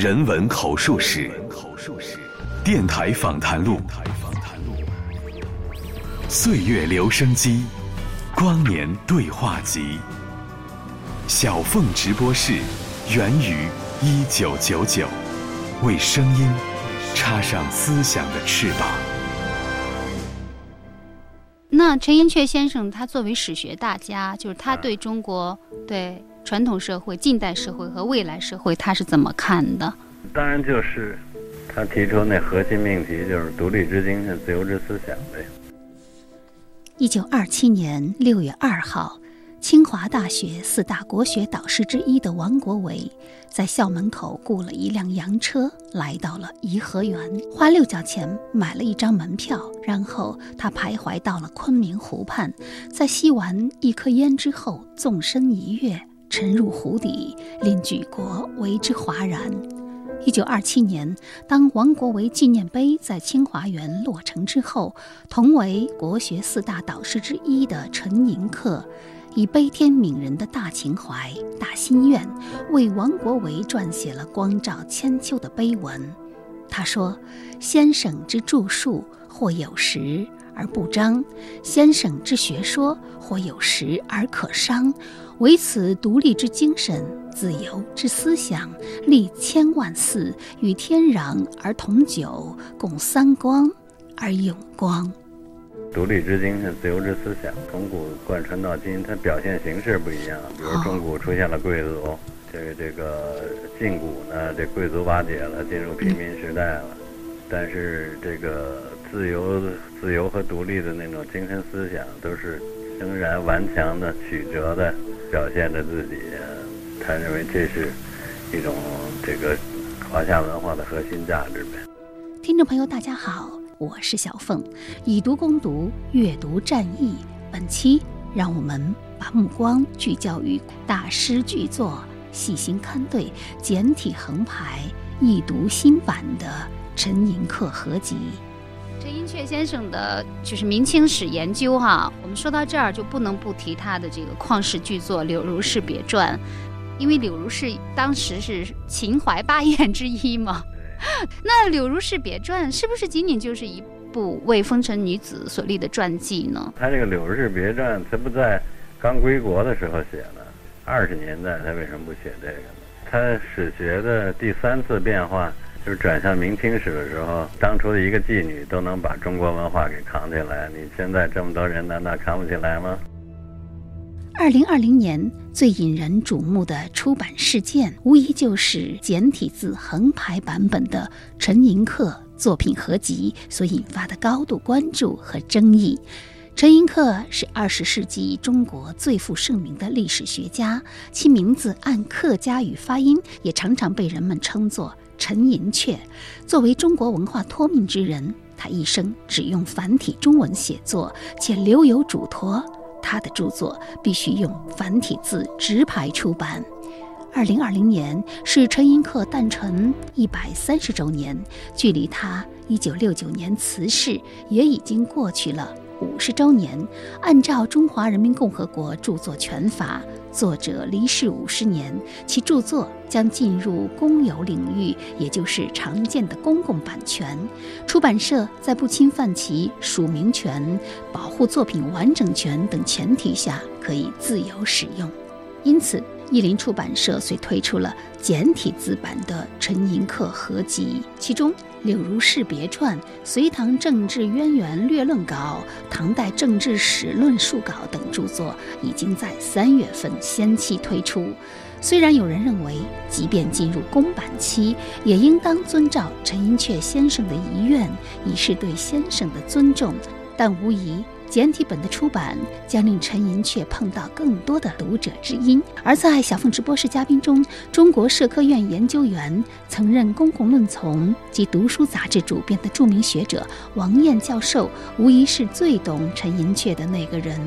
人文口述史，电台访谈录，岁月留声机，光年对话集，小凤直播室，源于一九九九，为声音插上思想的翅膀。那陈寅恪先生，他作为史学大家，就是他对中国对。传统社会、近代社会和未来社会，他是怎么看的？当然就是他提出那核心命题，就是独立之精神、自由之思想呗。一九二七年六月二号，清华大学四大国学导师之一的王国维，在校门口雇了一辆洋车，来到了颐和园，花六角钱买了一张门票，然后他徘徊到了昆明湖畔，在吸完一颗烟之后，纵身一跃。沉入湖底，令举国为之哗然。一九二七年，当王国维纪念碑在清华园落成之后，同为国学四大导师之一的陈寅恪，以悲天悯人的大情怀、大心愿，为王国维撰写了光照千秋的碑文。他说：“先生之著述，或有时而不彰；先生之学说，或有时而可商。”唯此独立之精神，自由之思想，立千万寺，与天壤而同久，共三光而永光。独立之精神，自由之思想，从古贯穿到今，它表现形式不一样。比如中古出现了贵族，这个这个晋古呢，这贵族瓦解了，进入平民时代了。但是这个自由、自由和独立的那种精神思想，都是仍然顽强的、曲折的。表现着自己，他认为这是一种这个华夏文化的核心价值呗。听众朋友，大家好，我是小凤，以读攻读，阅读战役。本期让我们把目光聚焦于大师巨作，细心看对，简体横排，易读新版的陈寅恪合集。陈寅恪先生的就是明清史研究哈，我们说到这儿就不能不提他的这个旷世巨作《柳如是别传》，因为柳如是当时是秦淮八艳之一嘛。那《柳如是别传》是不是仅仅就是一部为风尘女子所立的传记呢？他这个《柳如是别传》，他不在刚归国的时候写的，二十年代他为什么不写这个呢？他史学的第三次变化。就是转向明清史的时候，当初的一个妓女都能把中国文化给扛起来，你现在这么多人难道扛不起来吗？二零二零年最引人瞩目的出版事件，无疑就是简体字横排版本的陈寅恪作品合集所引发的高度关注和争议。陈寅恪是二十世纪中国最负盛名的历史学家，其名字按客家语发音，也常常被人们称作。陈寅恪作为中国文化托命之人，他一生只用繁体中文写作，且留有嘱托，他的著作必须用繁体字直排出版。二零二零年是陈寅恪诞辰一百三十周年，距离他一九六九年辞世也已经过去了五十周年。按照《中华人民共和国著作权法》。作者离世五十年，其著作将进入公有领域，也就是常见的公共版权。出版社在不侵犯其署名权、保护作品完整权等前提下，可以自由使用。因此，译林出版社遂推出了简体字版的陈寅恪合集，其中。《柳如是别传》《隋唐政治渊源略论稿》《唐代政治史论述稿》等著作已经在三月份先期推出。虽然有人认为，即便进入公版期，也应当遵照陈寅恪先生的遗愿，以示对先生的尊重，但无疑。简体本的出版将令陈寅恪碰到更多的读者知音。而在小凤直播室嘉宾中，中国社科院研究员、曾任《公共论丛》及《读书》杂志主编的著名学者王燕教授，无疑是最懂陈寅恪的那个人。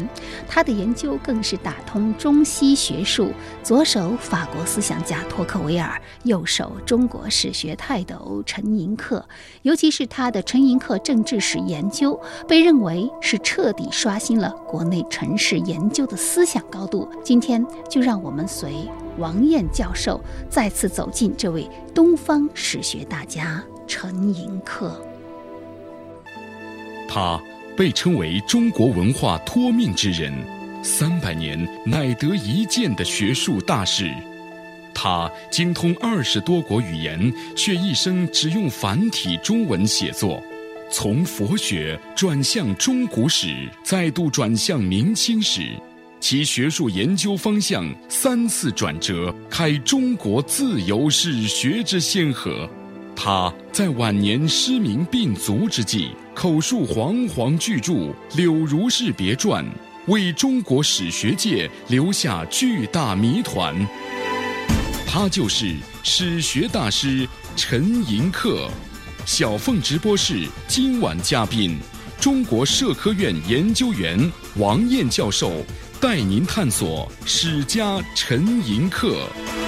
他的研究更是打通中西学术，左手法国思想家托克维尔，右手中国史学泰斗陈寅恪。尤其是他的陈寅恪政治史研究，被认为是彻。底刷新了国内城市研究的思想高度。今天就让我们随王燕教授再次走进这位东方史学大家陈寅恪。他被称为中国文化托命之人，三百年乃得一见的学术大师。他精通二十多国语言，却一生只用繁体中文写作。从佛学转向中古史，再度转向明清史，其学术研究方向三次转折，开中国自由史学之先河。他在晚年失明病足之际，口述煌煌巨著《柳如是别传》，为中国史学界留下巨大谜团。他就是史学大师陈寅恪，小凤直播室今晚嘉宾，中国社科院研究员王燕教授，带您探索史家陈寅恪。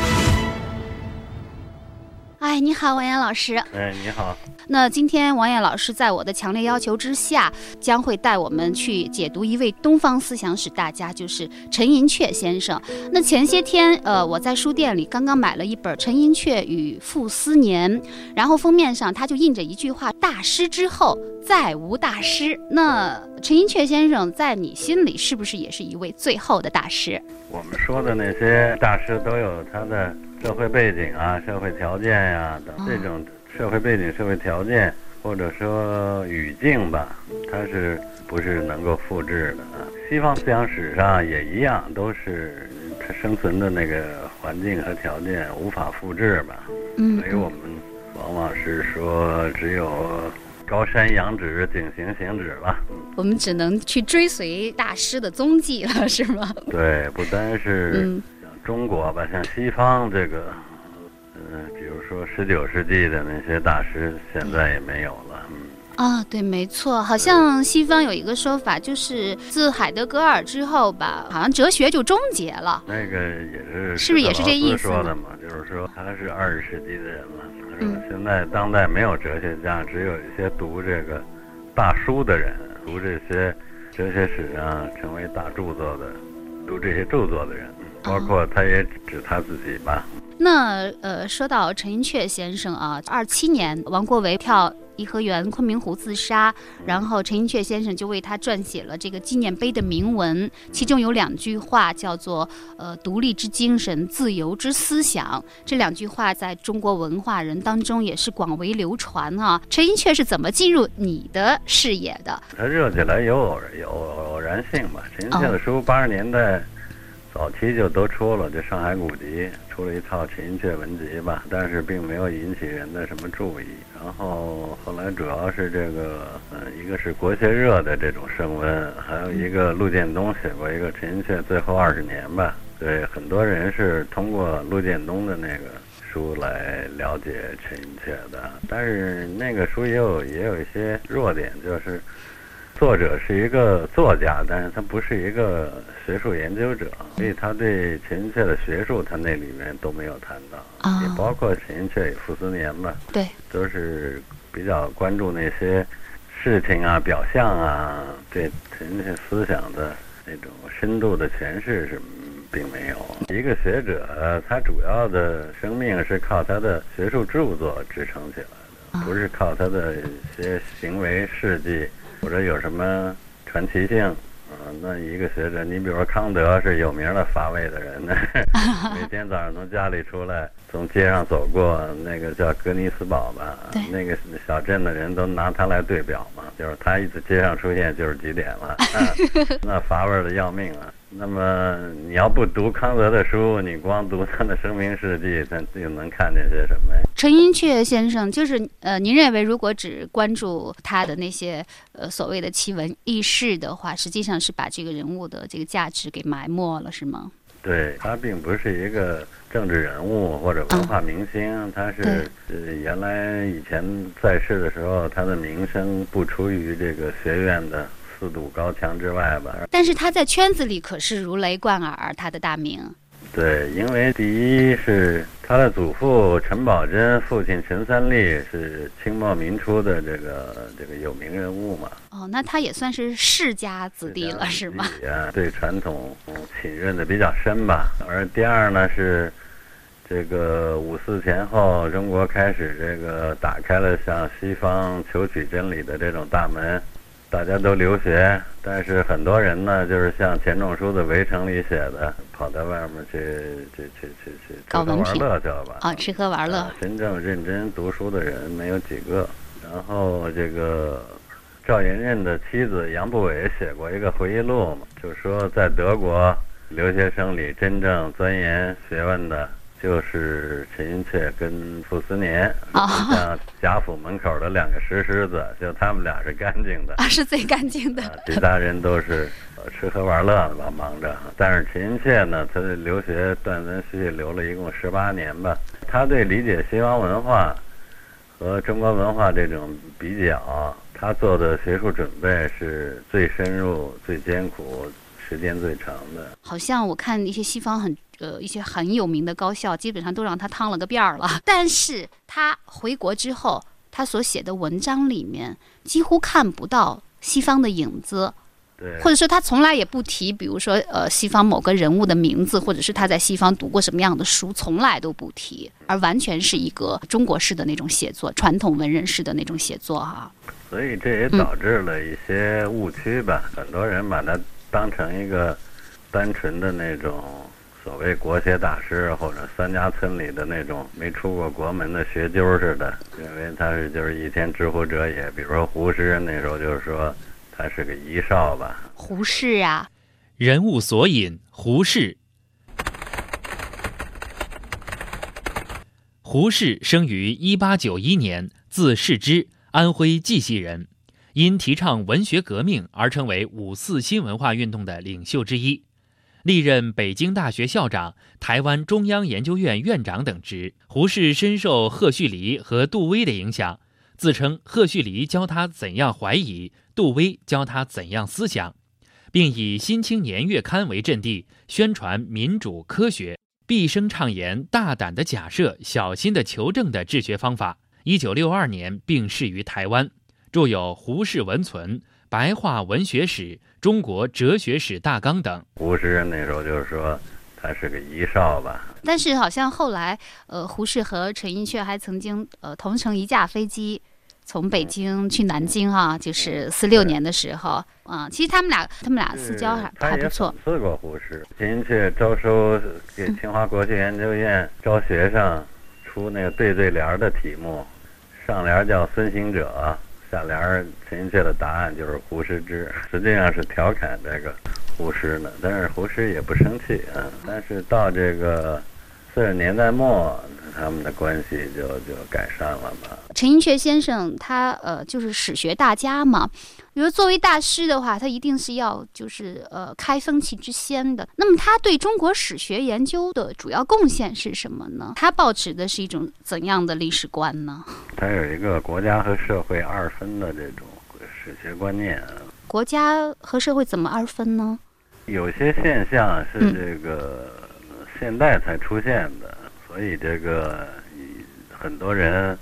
哎，你好，王岩老师。哎，你好。那今天王岩老师在我的强烈要求之下，将会带我们去解读一位东方思想史大家，就是陈寅恪先生。那前些天，呃，我在书店里刚刚买了一本《陈寅恪与傅斯年》，然后封面上他就印着一句话：“大师之后再无大师。”那陈寅恪先生在你心里是不是也是一位最后的大师？我们说的那些大师都有他的。社会背景啊，社会条件呀，等这种社会背景、社会条件，或者说语境吧，它是不是能够复制的啊？西方思想史上也一样，都是它生存的那个环境和条件无法复制吧。嗯，所以我们往往是说，只有高山仰止，景行行止了。我们只能去追随大师的踪迹了，是吗？对，不单是。中国吧，像西方这个，嗯，比如说十九世纪的那些大师，现在也没有了。嗯啊，对，没错，好像西方有一个说法，就是自海德格尔之后吧，好像哲学就终结了。那个也是，是不是也是这意思说的嘛？就是说他是二十世纪的人了。他说现在当代没有哲学家，只有一些读这个大书的人，读这些哲学史上成为大著作的，读这些著作的人。包括他也指他自己吧。那呃，说到陈寅恪先生啊，二七年王国维跳颐和园昆明湖自杀，然后陈寅恪先生就为他撰写了这个纪念碑的铭文，其中有两句话叫做“呃，独立之精神，自由之思想”。这两句话在中国文化人当中也是广为流传啊。陈寅恪是怎么进入你的视野的？他热起来有偶有偶然性吧？陈寅恪的书八十年代。早期就都出了，这《上海古籍》出了一套陈寅恪文集吧，但是并没有引起人的什么注意。然后后来主要是这个，呃，一个是国学热的这种升温，还有一个陆建东写过一个陈寅恪最后二十年吧。对，很多人是通过陆建东的那个书来了解陈寅恪的，但是那个书也有也有一些弱点，就是。作者是一个作家，但是他不是一个学术研究者，所以他对陈寅恪的学术，他那里面都没有谈到，也包括陈寅恪与傅斯年吧，对，都是比较关注那些事情啊、表象啊，对陈寅恪思想的那种深度的诠释是并没有。一个学者，他主要的生命是靠他的学术著作支撑起来的，不是靠他的一些行为事迹。或者有什么传奇性啊？那一个学者，你比如说康德是有名的乏味的人呢，每天早上从家里出来，从街上走过，那个叫格尼斯堡吧，那个小镇的人都拿他来对表嘛，就是他一在街上出现就是几点了，那乏味的要命了。那么你要不读康德的书，你光读他的生平事迹，他又能看见些什么呀？陈寅恪先生就是呃，您认为如果只关注他的那些呃所谓的奇闻异事的话，实际上是把这个人物的这个价值给埋没了，是吗？对他并不是一个政治人物或者文化明星，他是呃原来以前在世的时候，他的名声不出于这个学院的。四堵高墙之外吧，但是他在圈子里可是如雷贯耳，他的大名。对，因为第一是他的祖父陈宝箴，父亲陈三立是清末民初的这个这个有名人物嘛。哦，那他也算是世家子弟了，是吗？啊，对传统浸润的比较深吧。而第二呢是，这个五四前后，中国开始这个打开了向西方求取真理的这种大门。大家都留学，但是很多人呢，就是像钱钟书的《围城》里写的，跑到外面去，去去去去搞文凭，玩乐去了吧？啊，吃喝玩乐。真正认真读书的人没有几个。然后这个赵寅任的妻子杨步伟写过一个回忆录嘛，就说在德国留学生里真正钻研学问的。就是陈寅恪跟傅斯年，像贾府门口的两个石狮子，就他们俩是干净的，是最干净的。其他人都是吃喝玩乐的吧，忙着。但是陈寅恪呢，他的留学断断续续留了一共十八年吧。他对理解西方文化和中国文化这种比较，他做的学术准备是最深入、最艰苦、时间最长的。好像我看一些西方很。呃，一些很有名的高校，基本上都让他趟了个遍儿了。但是他回国之后，他所写的文章里面几乎看不到西方的影子，对，或者说他从来也不提，比如说呃，西方某个人物的名字，或者是他在西方读过什么样的书，从来都不提，而完全是一个中国式的那种写作，传统文人式的那种写作哈。所以这也导致了一些误区吧，很多人把它当成一个单纯的那种。所谓国学大师或者三家村里的那种没出过国门的学究似的，认为他是就是一天之乎者也。比如说胡适那时候就是说他是个遗少吧。胡适啊，人物索引：胡适。胡适生于一八九一年，字世之，安徽绩溪人，因提倡文学革命而成为五四新文化运动的领袖之一。历任北京大学校长、台湾中央研究院院长等职。胡适深受赫胥黎和杜威的影响，自称赫胥黎教他怎样怀疑，杜威教他怎样思想，并以《新青年月刊》为阵地宣传民主科学，毕生倡言大胆的假设、小心的求证的治学方法。一九六二年病逝于台湾，著有《胡适文存》。白话文学史、中国哲学史大纲等。胡适那时候就是说，他是个遗少吧。但是好像后来，呃，胡适和陈寅恪还曾经呃同乘一架飞机，从北京去南京哈，就是四六年的时候啊。其实他们俩，他们俩私交还还不错。四过胡适，陈寅恪招收给清华国学研究院招学生，出那个对对联的题目，上联叫孙行者。下联儿，正确的答案就是胡适之，实际上是调侃这个胡适呢。但是胡适也不生气啊。但是到这个四十年代末，他们的关系就就改善了嘛。陈寅恪先生他呃就是史学大家嘛。比如作为大师的话，他一定是要就是呃开风气之先的。那么他对中国史学研究的主要贡献是什么呢？他保持的是一种怎样的历史观呢？他有一个国家和社会二分的这种史学观念。国家和社会怎么二分呢？有些现象是这个现代才出现的，所以这个很多人，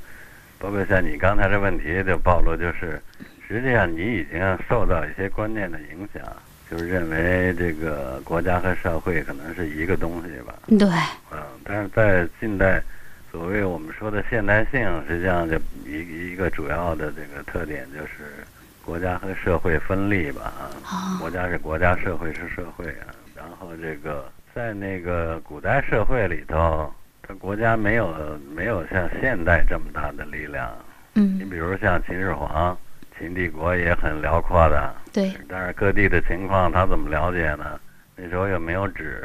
包括像你刚才的问题就暴露就是。实际上，你已经受到一些观念的影响，就是认为这个国家和社会可能是一个东西吧。对。嗯，但是在近代，所谓我们说的现代性，实际上就一一个主要的这个特点就是国家和社会分立吧。啊。国家是国家，社会是社会啊。然后这个在那个古代社会里头，他国家没有没有像现代这么大的力量。嗯。你比如像秦始皇。秦帝国也很辽阔的，对。但是各地的情况他怎么了解呢？那时候又没有纸，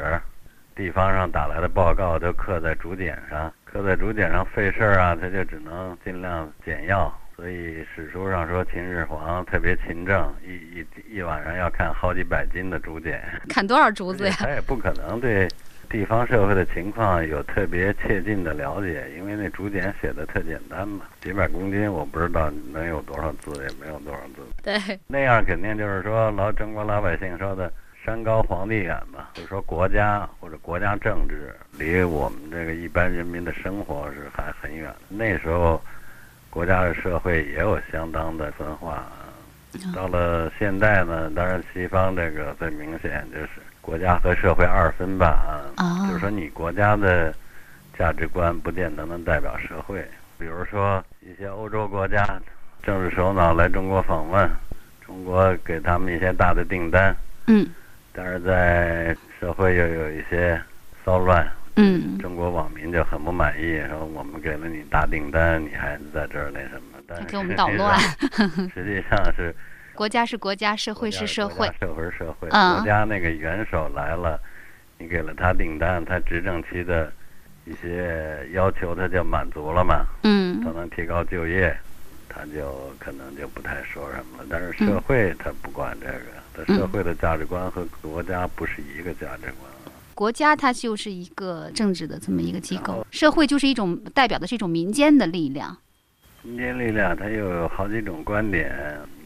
地方上打来的报告都刻在竹简上，刻在竹简上费事儿啊，他就只能尽量简要。所以史书上说秦始皇特别勤政，一一一晚上要看好几百斤的竹简。砍多少竹子呀？他也不可能对。地方社会的情况有特别切近的了解，因为那竹简写的特简单嘛，几百公斤，我不知道能有多少字，也没有多少字。对，那样肯定就是说老中国老百姓说的山高皇帝远嘛，就说国家或者国家政治离我们这个一般人民的生活是还很远。那时候，国家的社会也有相当的分化。到了现代呢，当然西方这个最明显就是国家和社会二分吧。啊，就是说你国家的价值观不见得能代表社会。比如说一些欧洲国家政治首脑来中国访问，中国给他们一些大的订单。嗯。但是在社会又有一些骚乱，嗯，中国网民就很不满意，说我们给了你大订单，你还在这儿那什么？但是给我们捣乱。实际上是国家是国家，社会是社会，社会是社会。国家那个元首来了，你给了他订单，他执政期的一些要求他就满足了嘛？嗯，他能提高就业，他就可能就不太说什么了。但是社会他不管这个。他社会的价值观和国家不是一个价值观。国家它就是一个政治的这么一个机构，社会就是一种代表的是一种民间的力量。民间力量它又有好几种观点，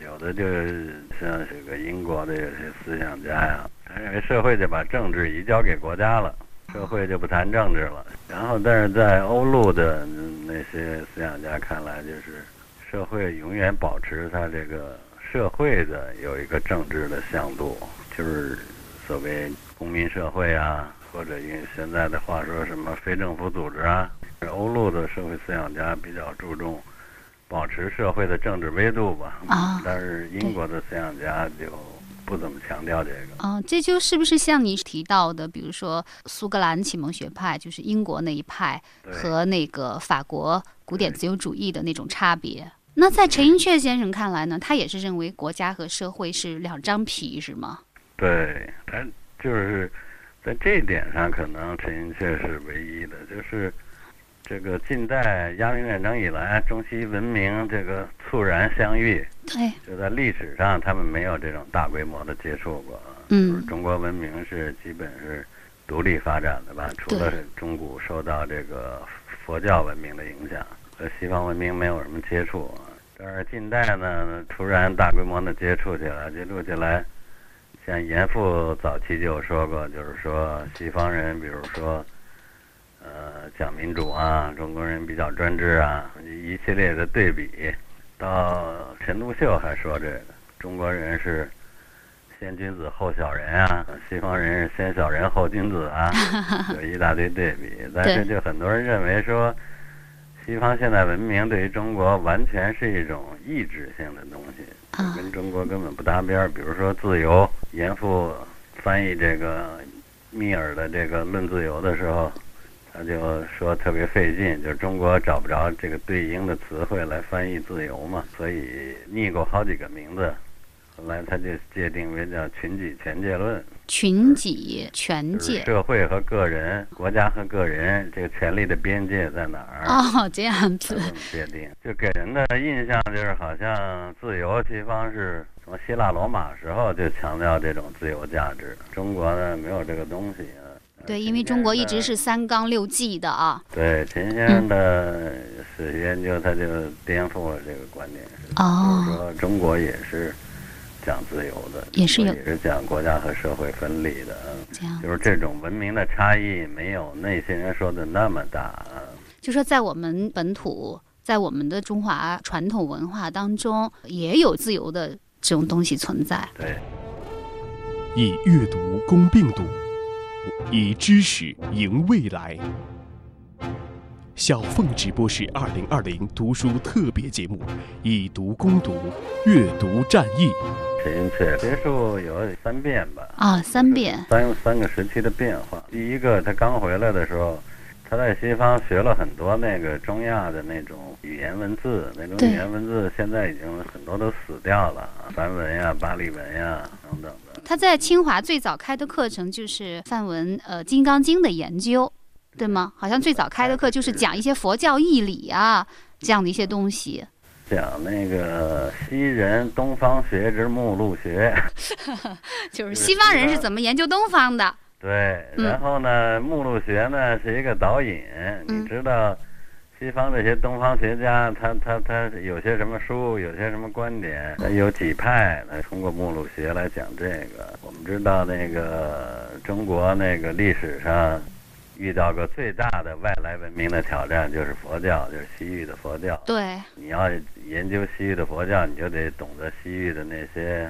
有的就是像这个英国的有些思想家呀，他认为社会就把政治移交给国家了，社会就不谈政治了。然后，但是在欧陆的那些思想家看来，就是社会永远保持它这个。社会的有一个政治的向度，就是所谓公民社会啊，或者用现在的话说什么非政府组织啊。欧陆的社会思想家比较注重保持社会的政治维度吧。啊，但是英国的思想家就不怎么强调这个。啊，这就是不是像你提到的，比如说苏格兰启蒙学派，就是英国那一派，和那个法国古典自由主义的那种差别？那在陈寅恪先生看来呢，他也是认为国家和社会是两张皮，是吗？对，他就是在这一点上，可能陈寅恪是唯一的。就是这个近代鸦片战争以来，中西文明这个猝然相遇，对，就在历史上他们没有这种大规模的接触过。嗯，中国文明是基本是独立发展的吧？除了中古受到这个佛教文明的影响。和西方文明没有什么接触，但是近代呢，突然大规模的接触起来，接触起来，像严复早期就说过，就是说西方人，比如说，呃，讲民主啊，中国人比较专制啊，一系列的对比，到陈独秀还说这个，中国人是先君子后小人啊，西方人是先小人后君子啊，有一大堆对比，但是就很多人认为说。西方现代文明对于中国完全是一种抑制性的东西，跟中国根本不搭边儿。比如说自由，严复翻译这个密尔的这个《论自由》的时候，他就说特别费劲，就是中国找不着这个对应的词汇来翻译自由嘛，所以拟过好几个名字。后来他就界定为叫群己权界论。群己权界，社会和个人、国家和个人这个权利的边界在哪儿？哦，这样子。界定，就给人的印象就是好像自由，西方是从希腊罗马时候就强调这种自由价值，中国呢没有这个东西啊。对，因为中国一直是三纲六纪的啊。对，秦先生的史学研究，他就颠覆了这个观点，就是说中国也是。讲自由的也是有，也是讲国家和社会分离的，这样就是这种文明的差异没有那些人说的那么大。就说在我们本土，在我们的中华传统文化当中，也有自由的这种东西存在。对，以阅读攻病毒，以知识赢未来。小凤直播室二零二零读书特别节目，以读攻读，阅读战役。陈寅恪学术有三变吧？啊，三变，三三个时期的变化。第一个，他刚回来的时候，他在西方学了很多那个中亚的那种语言文字，那种语言文字现在已经很多都死掉了，梵文呀、巴利文呀等等的。他在清华最早开的课程就是梵文，呃，《金刚经》的研究。对吗？好像最早开的课就是讲一些佛教义理啊，这样的一些东西。讲那个西人东方学之目录学，就是西方人是怎么研究东方的。对，然后呢，目录学呢是一个导引。你知道，西方这些东方学家，他他他有些什么书，有些什么观点，有几派，他通过目录学来讲这个。我们知道那个中国那个历史上遇到过最大的外来文明的挑战，就是佛教，就是西域的佛教。对，你要研究西域的佛教，你就得懂得西域的那些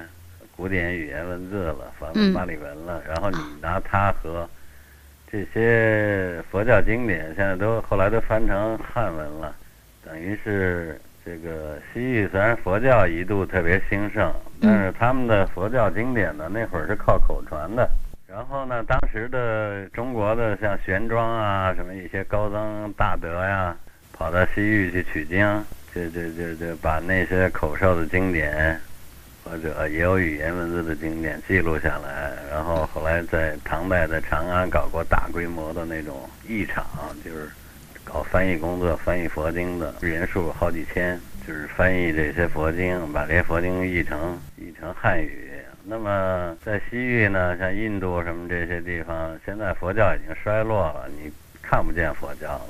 古典语言文字了，梵文、巴利文了，然后你拿它和。这些佛教经典现在都后来都翻成汉文了，等于是这个西域虽然佛教一度特别兴盛，但是他们的佛教经典呢那会儿是靠口传的。然后呢，当时的中国的像玄奘啊，什么一些高僧大德呀，跑到西域去取经，就就就就把那些口授的经典。或者也有语言文字的经典记录下来，然后后来在唐代的长安搞过大规模的那种译场，就是搞翻译工作，翻译佛经的人数好几千，就是翻译这些佛经，把这些佛经译成译成汉语。那么在西域呢，像印度什么这些地方，现在佛教已经衰落了，你看不见佛教了。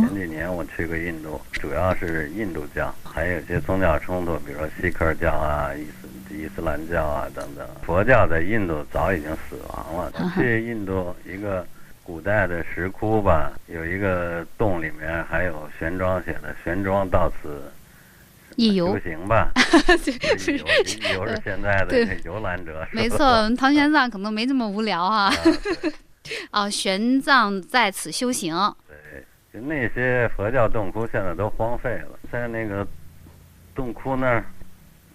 前几年我去过印度，主要是印度教，还有一些宗教冲突，比如说锡克教啊、伊斯伊斯兰教啊等等。佛教在印度早已经死亡了。去印度一个古代的石窟吧，有一个洞里面还有玄奘写的“玄奘到此一游行吧 ”，游游是现在的游览者。没错，唐玄奘可能没这么无聊哈。啊，玄奘在此修行。对就那些佛教洞窟现在都荒废了，在那个洞窟那儿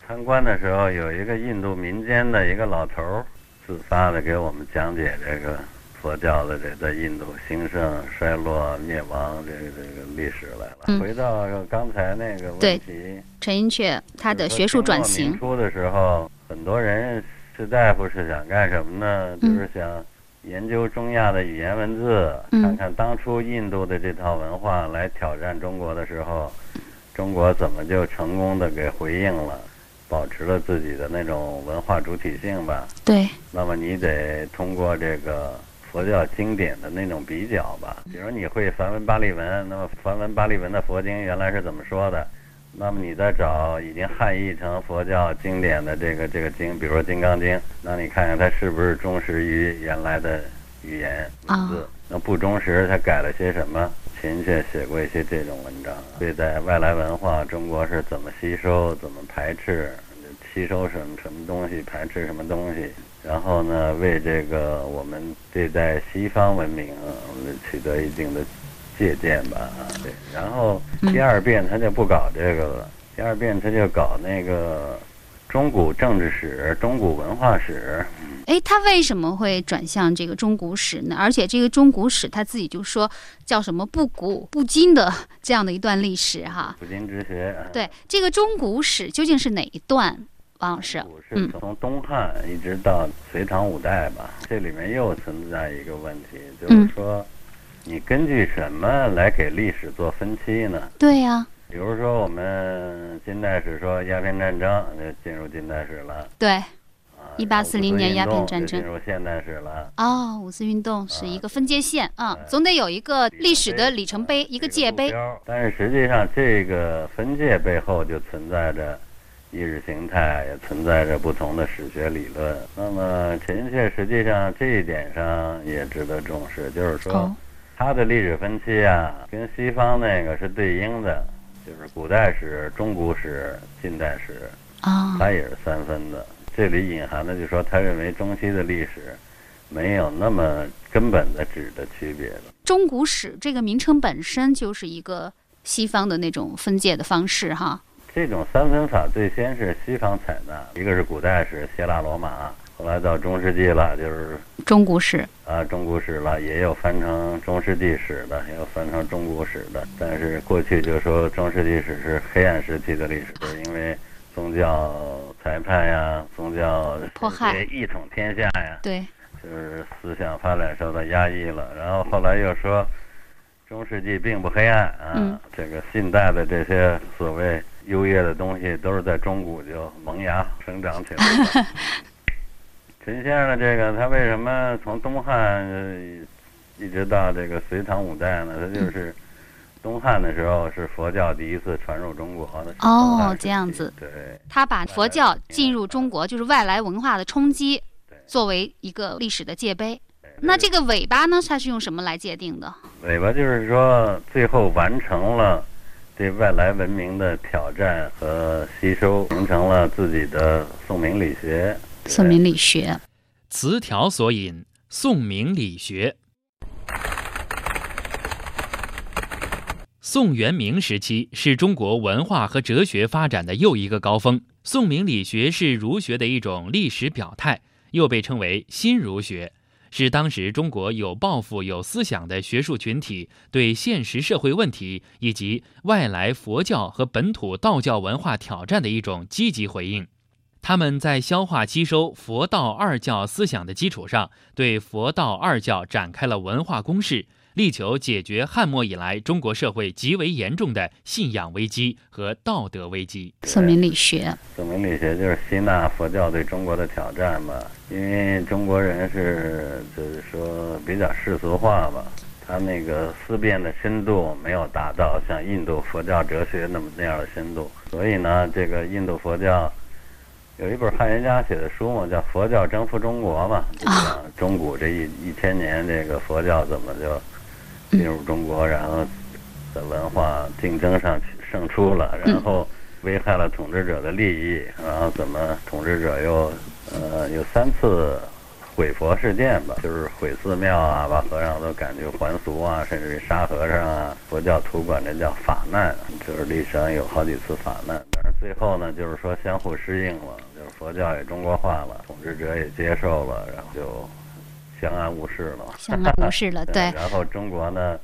参观的时候，有一个印度民间的一个老头儿自发的给我们讲解这个佛教的这在印度兴盛、衰落、灭亡这个这个历史来了。回到刚才那个问题，陈寅恪他的学术转型。初的时候，很多人士大夫是想干什么呢？就是想。研究中亚的语言文字，看看当初印度的这套文化来挑战中国的时候，中国怎么就成功的给回应了，保持了自己的那种文化主体性吧？对。那么你得通过这个佛教经典的那种比较吧，比如你会梵文、巴利文，那么梵文、巴利文的佛经原来是怎么说的？那么你再找已经汉译成佛教经典的这个这个经，比如说《金刚经》，那你看看它是不是忠实于原来的语言文字？那不忠实，它改了些什么？秦却写过一些这种文章，对待外来文化，中国是怎么吸收、怎么排斥？吸收什么什么东西，排斥什么东西？然后呢，为这个我们对待西方文明取得一定的。借鉴吧，对，然后第二遍他就不搞这个了，第二遍他就搞那个中古政治史、中古文化史。哎，他为什么会转向这个中古史呢？而且这个中古史他自己就说叫什么不古不今的这样的一段历史哈。不今之学。对，这个中古史究竟是哪一段？王老师，是从东汉一直到隋唐五代吧，这里面又存在一个问题，就是说。你根据什么来给历史做分期呢？对呀，比如说我们近代史说鸦片战争就进入近代史了。对，一八四零年鸦片战争进入现代史了。哦，五四运动是一个分界线啊，总得有一个历史的里程碑，一个界碑。但是实际上，这个分界背后就存在着意识形态，也存在着不同的史学理论。那么陈寅恪实际上这一点上也值得重视，就是说。他的历史分期啊，跟西方那个是对应的，就是古代史、中古史、近代史，啊，它也是三分的。这里隐含的就是说，他认为中西的历史没有那么根本的质的区别了。中古史这个名称本身就是一个西方的那种分界的方式，哈。这种三分法最先是西方采纳，一个是古代史，希腊罗马。后来到中世纪了，就是中古史啊，中古史了，也有翻成中世纪史的，也有翻成中古史的。但是过去就说中世纪史是黑暗时期的历史，就是因为宗教裁判呀，宗教迫害一统天下呀，对，就是思想发展受到压抑了。然后后来又说中世纪并不黑暗啊，这个近代的这些所谓优越的东西，都是在中古就萌芽生长起来的。陈先生的这个，他为什么从东汉一直到这个隋唐五代呢？他就是东汉的时候是佛教第一次传入中国的。哦，这样子。对。他把佛教进入中国，就是外来文化的冲击，作为一个历史的界碑。那这个尾巴呢？它是用什么来界定的？尾巴就是说，最后完成了对外来文明的挑战和吸收，形成了自己的宋明理学。宋明理学，词条所引：宋明理学。宋元明时期是中国文化和哲学发展的又一个高峰。宋明理学是儒学的一种历史表态，又被称为新儒学，是当时中国有抱负、有思想的学术群体对现实社会问题以及外来佛教和本土道教文化挑战的一种积极回应。他们在消化吸收佛道二教思想的基础上，对佛道二教展开了文化攻势。力求解决汉末以来中国社会极为严重的信仰危机和道德危机。宋明理学，宋明理学就是吸纳佛教对中国的挑战嘛。因为中国人是就是说比较世俗化吧，他那个思辨的深度没有达到像印度佛教哲学那么那样的深度，所以呢，这个印度佛教有一本汉学家写的书嘛，叫《佛教征服中国》嘛，讲中古这一一千年这个佛教怎么就。进入中国，然后在文化竞争上胜出了，然后危害了统治者的利益，然后怎么统治者又呃有三次毁佛事件吧，就是毁寺庙啊，把和尚都赶去还俗啊，甚至杀和尚啊。佛教徒管这叫法难，就是历史上有好几次法难。但是最后呢，就是说相互适应了，就是佛教也中国化了，统治者也接受了，然后就。相安无事了，相安无事了，对。然后中国呢，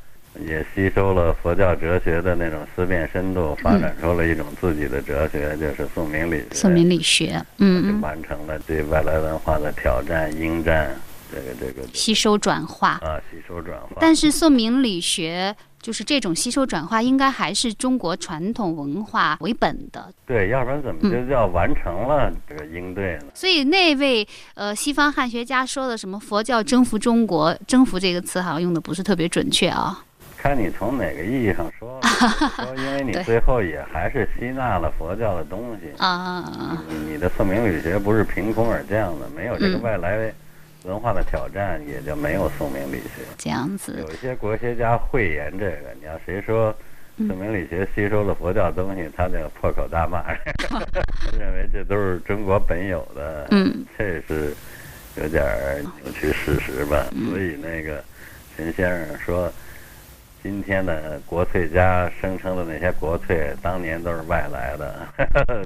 也吸收了佛教哲学的那种思辨深度，发展出了一种自己的哲学，就是宋明理学。宋明理学，嗯就完成了对外来文化的挑战、应战，这个这个吸收转化啊，吸收转化。但是宋明理学。就是这种吸收转化，应该还是中国传统文化为本的。对，要不然怎么就叫完成了这个应对呢？所以那位呃西方汉学家说的什么佛教征服中国，征服这个词好像用的不是特别准确啊。看你从哪个意义上说，说因为你最后也还是吸纳了佛教的东西啊。你你的宋明理学不是凭空而降的，没有这个外来。文化的挑战也就没有宋明理学这样子。有一些国学家讳言这个，你要谁说宋明理学吸收了佛教东西，他就破口大骂，认为这都是中国本有的。嗯，这是有点扭曲事实吧？所以那个陈先生说，今天的国粹家声称的那些国粹，当年都是外来的，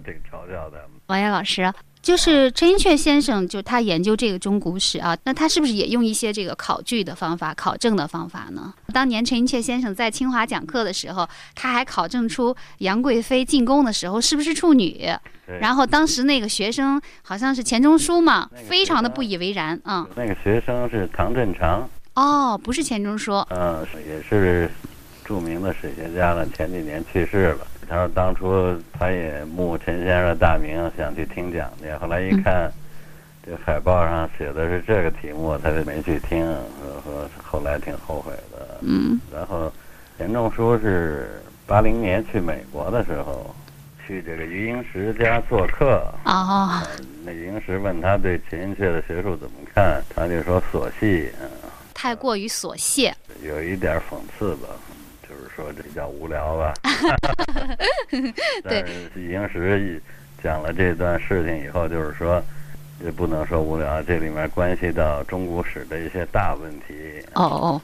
挺 嘲笑的。王岩老师。就是陈寅恪先生，就他研究这个中古史啊，那他是不是也用一些这个考据的方法、考证的方法呢？当年陈寅恪先生在清华讲课的时候，他还考证出杨贵妃进宫的时候是不是处女。然后当时那个学生好像是钱钟书嘛，非常的不以为然啊。那个学生是唐振长。哦，不是钱钟书。嗯，也是著名的史学家了，前几年去世了。他说：“当初他也慕陈先生的大名，想去听讲去。后来一看，这海报上写的是这个题目，他就没去听。说后来挺后悔的。嗯。然后，钱钟书是八零年去美国的时候，去这个余英时家做客。啊。那余英时问他对陈寅恪的学术怎么看，他就说琐细。太过于琐屑。有一点讽刺吧。”就是说这叫无聊吧，但是余英时讲了这段事情以后，就是说，也不能说无聊，这里面关系到中古史的一些大问题。哦哦，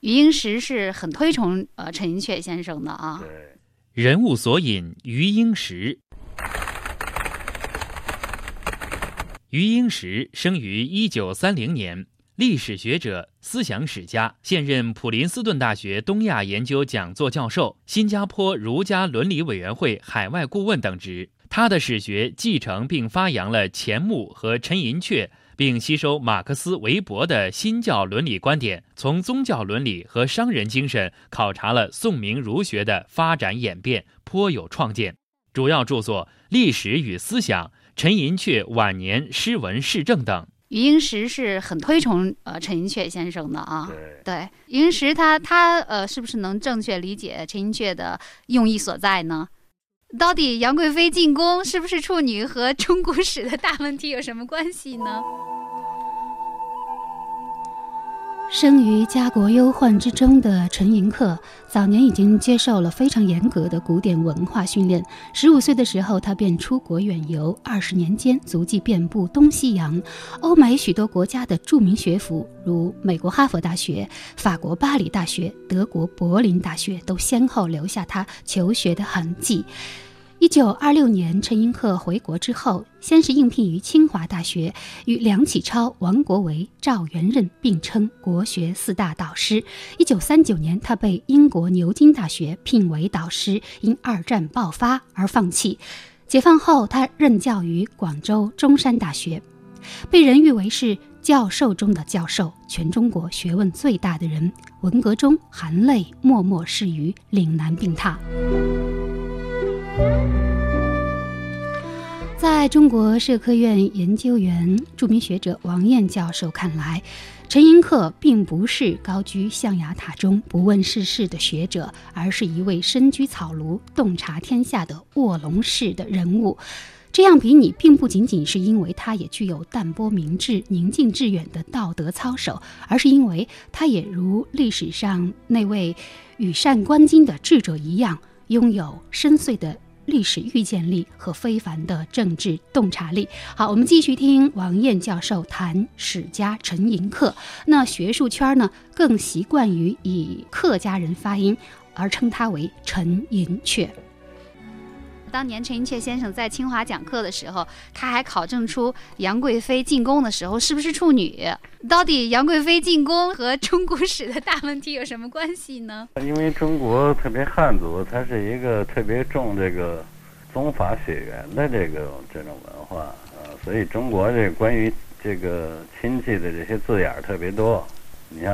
余英时是很推崇呃陈寅恪先生的啊。对，人物索引余英时。余英时生于一九三零年。历史学者、思想史家，现任普林斯顿大学东亚研究讲座教授、新加坡儒家伦理委员会海外顾问等职。他的史学继承并发扬了钱穆和陈寅恪，并吸收马克思、韦伯的新教伦理观点，从宗教伦理和商人精神考察了宋明儒学的发展演变，颇有创见。主要著作《历史与思想》《陈寅恪晚年诗文市政》等。余英时是很推崇呃陈寅恪先生的啊。对，余英时他他呃是不是能正确理解陈寅恪的用意所在呢？到底杨贵妃进宫是不是处女和中古史的大问题有什么关系呢？生于家国忧患之中的陈寅恪，早年已经接受了非常严格的古典文化训练。十五岁的时候，他便出国远游，二十年间足迹遍布东西洋、欧美许多国家的著名学府，如美国哈佛大学、法国巴黎大学、德国柏林大学，都先后留下他求学的痕迹。一九二六年，陈寅恪回国之后，先是应聘于清华大学，与梁启超、王国维、赵元任并称国学四大导师。一九三九年，他被英国牛津大学聘为导师，因二战爆发而放弃。解放后，他任教于广州中山大学，被人誉为是教授中的教授，全中国学问最大的人。文革中含泪默默逝于岭南病榻。在中国社科院研究员、著名学者王燕教授看来，陈寅恪并不是高居象牙塔中不问世事的学者，而是一位身居草庐、洞察天下的卧龙式的人物。这样比拟，并不仅仅是因为他也具有淡泊明志、宁静致远的道德操守，而是因为他也如历史上那位羽扇纶巾的智者一样，拥有深邃的。历史预见力和非凡的政治洞察力。好，我们继续听王燕教授谈史家陈寅恪。那学术圈呢，更习惯于以客家人发音，而称他为陈寅恪。当年陈寅恪先生在清华讲课的时候，他还考证出杨贵妃进宫的时候是不是处女。到底杨贵妃进宫和中国史的大问题有什么关系呢？因为中国特别汉族，它是一个特别重这个宗法血缘的这个这种文化啊，所以中国这关于这个亲戚的这些字眼儿特别多。你像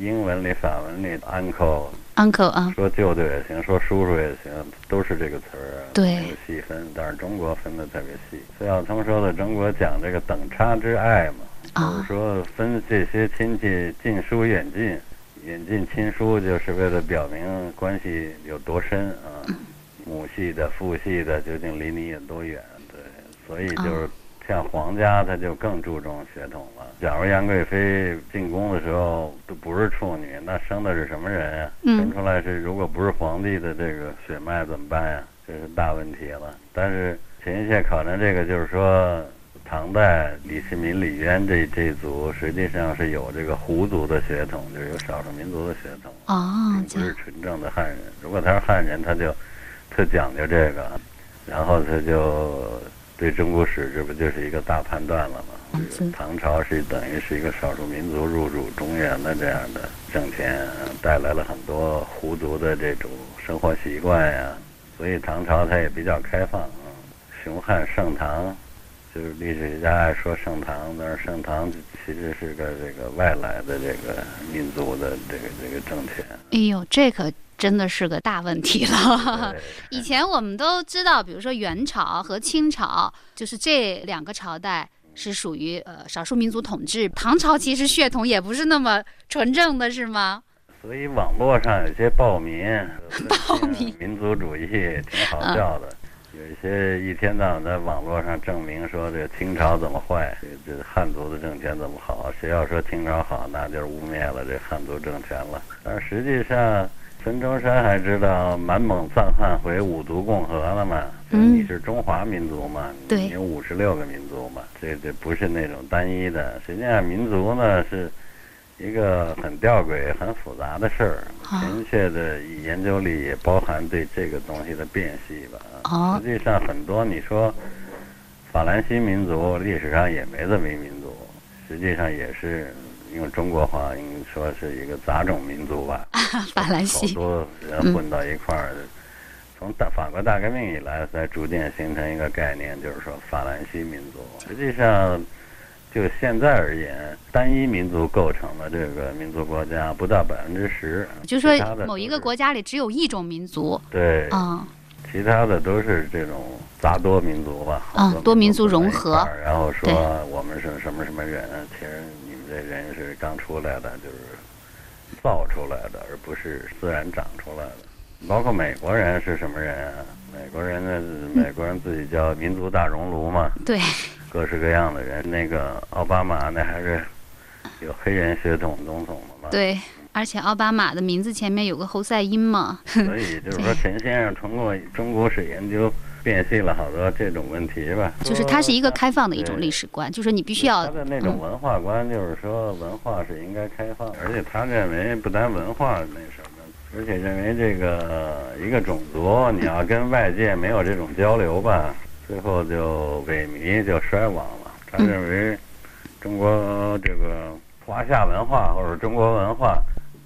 英文里、法文里，uncle。Uncle 啊，说舅舅也行，说叔叔也行，都是这个词儿，对，没有细分。但是中国分的特别细。孙晓聪说的，中国讲这个等差之爱嘛，就是说分这些亲戚近疏远近，远近亲疏，就是为了表明关系有多深啊。母系的、父系的，究竟离你有多远？对，所以就是。像皇家，他就更注重血统了。假如杨贵妃进宫的时候都不是处女，那生的是什么人呀？生出来是如果不是皇帝的这个血脉怎么办呀？这是大问题了。但是陈寅恪考证这个，就是说唐代李世民、李渊这这族实际上是有这个胡族的血统，就是有少数民族的血统，哦，不是纯正的汉人。如果他是汉人，他就特讲究这个，然后他就。对中国史，这不就是一个大判断了吗？唐朝是等于是一个少数民族入主中原的这样的政权，带来了很多胡族的这种生活习惯呀。所以唐朝它也比较开放啊。雄汉盛唐，就是历史学家爱说盛唐，但是盛唐其实是个这个外来的这个民族的这个这个政权。哎呦，这可。真的是个大问题了。以前我们都知道，比如说元朝和清朝，就是这两个朝代是属于呃少数民族统治。唐朝其实血统也不是那么纯正的，是吗？所以网络上有些暴民，暴民民族主义挺好笑的。有一些一天到晚在网络上证明说这个清朝怎么坏，这这汉族的政权怎么好。谁要说清朝好，那就是污蔑了这汉族政权了。但实际上。孙中山还知道满蒙藏汉回五族共和了嘛？你是中华民族嘛？对，有五十六个民族嘛？这这不是那种单一的。实际上，民族呢是一个很吊诡、很复杂的事儿。明确的研究里也包含对这个东西的辨析吧。哦，实际上很多你说法兰西民族历史上也没这么一民族，实际上也是。用中国话，应该说是一个杂种民族吧。法兰西好多人混到一块儿，从大法国大革命以来，才逐渐形成一个概念，就是说法兰西民族。实际上，就现在而言，单一民族构成的这个民族国家不到百分之十。就说某一个国家里只有一种民族。对。啊。其他的都是这种杂多民族吧，嗯多多民族融合然后说我们是什么什么人，其实这人是刚出来的，就是造出来的，而不是自然长出来的。包括美国人是什么人啊？美国人呢，美国人自己叫民族大熔炉嘛，对，各式各样的人。那个奥巴马那还是有黑人血统总统的嘛，对，而且奥巴马的名字前面有个侯赛因嘛，所以就是说，陈先生通过中国史研究辨析了好多这种问题吧。就是它是一个开放的一种历史观，就是你必须要他的那种文化观，就是说文化是应该开放，而且他认为不单文化那什么，而且认为这个一个种族你要跟外界没有这种交流吧，最后就萎靡就衰亡了。他嗯认为中国这个华夏文化或者中国文化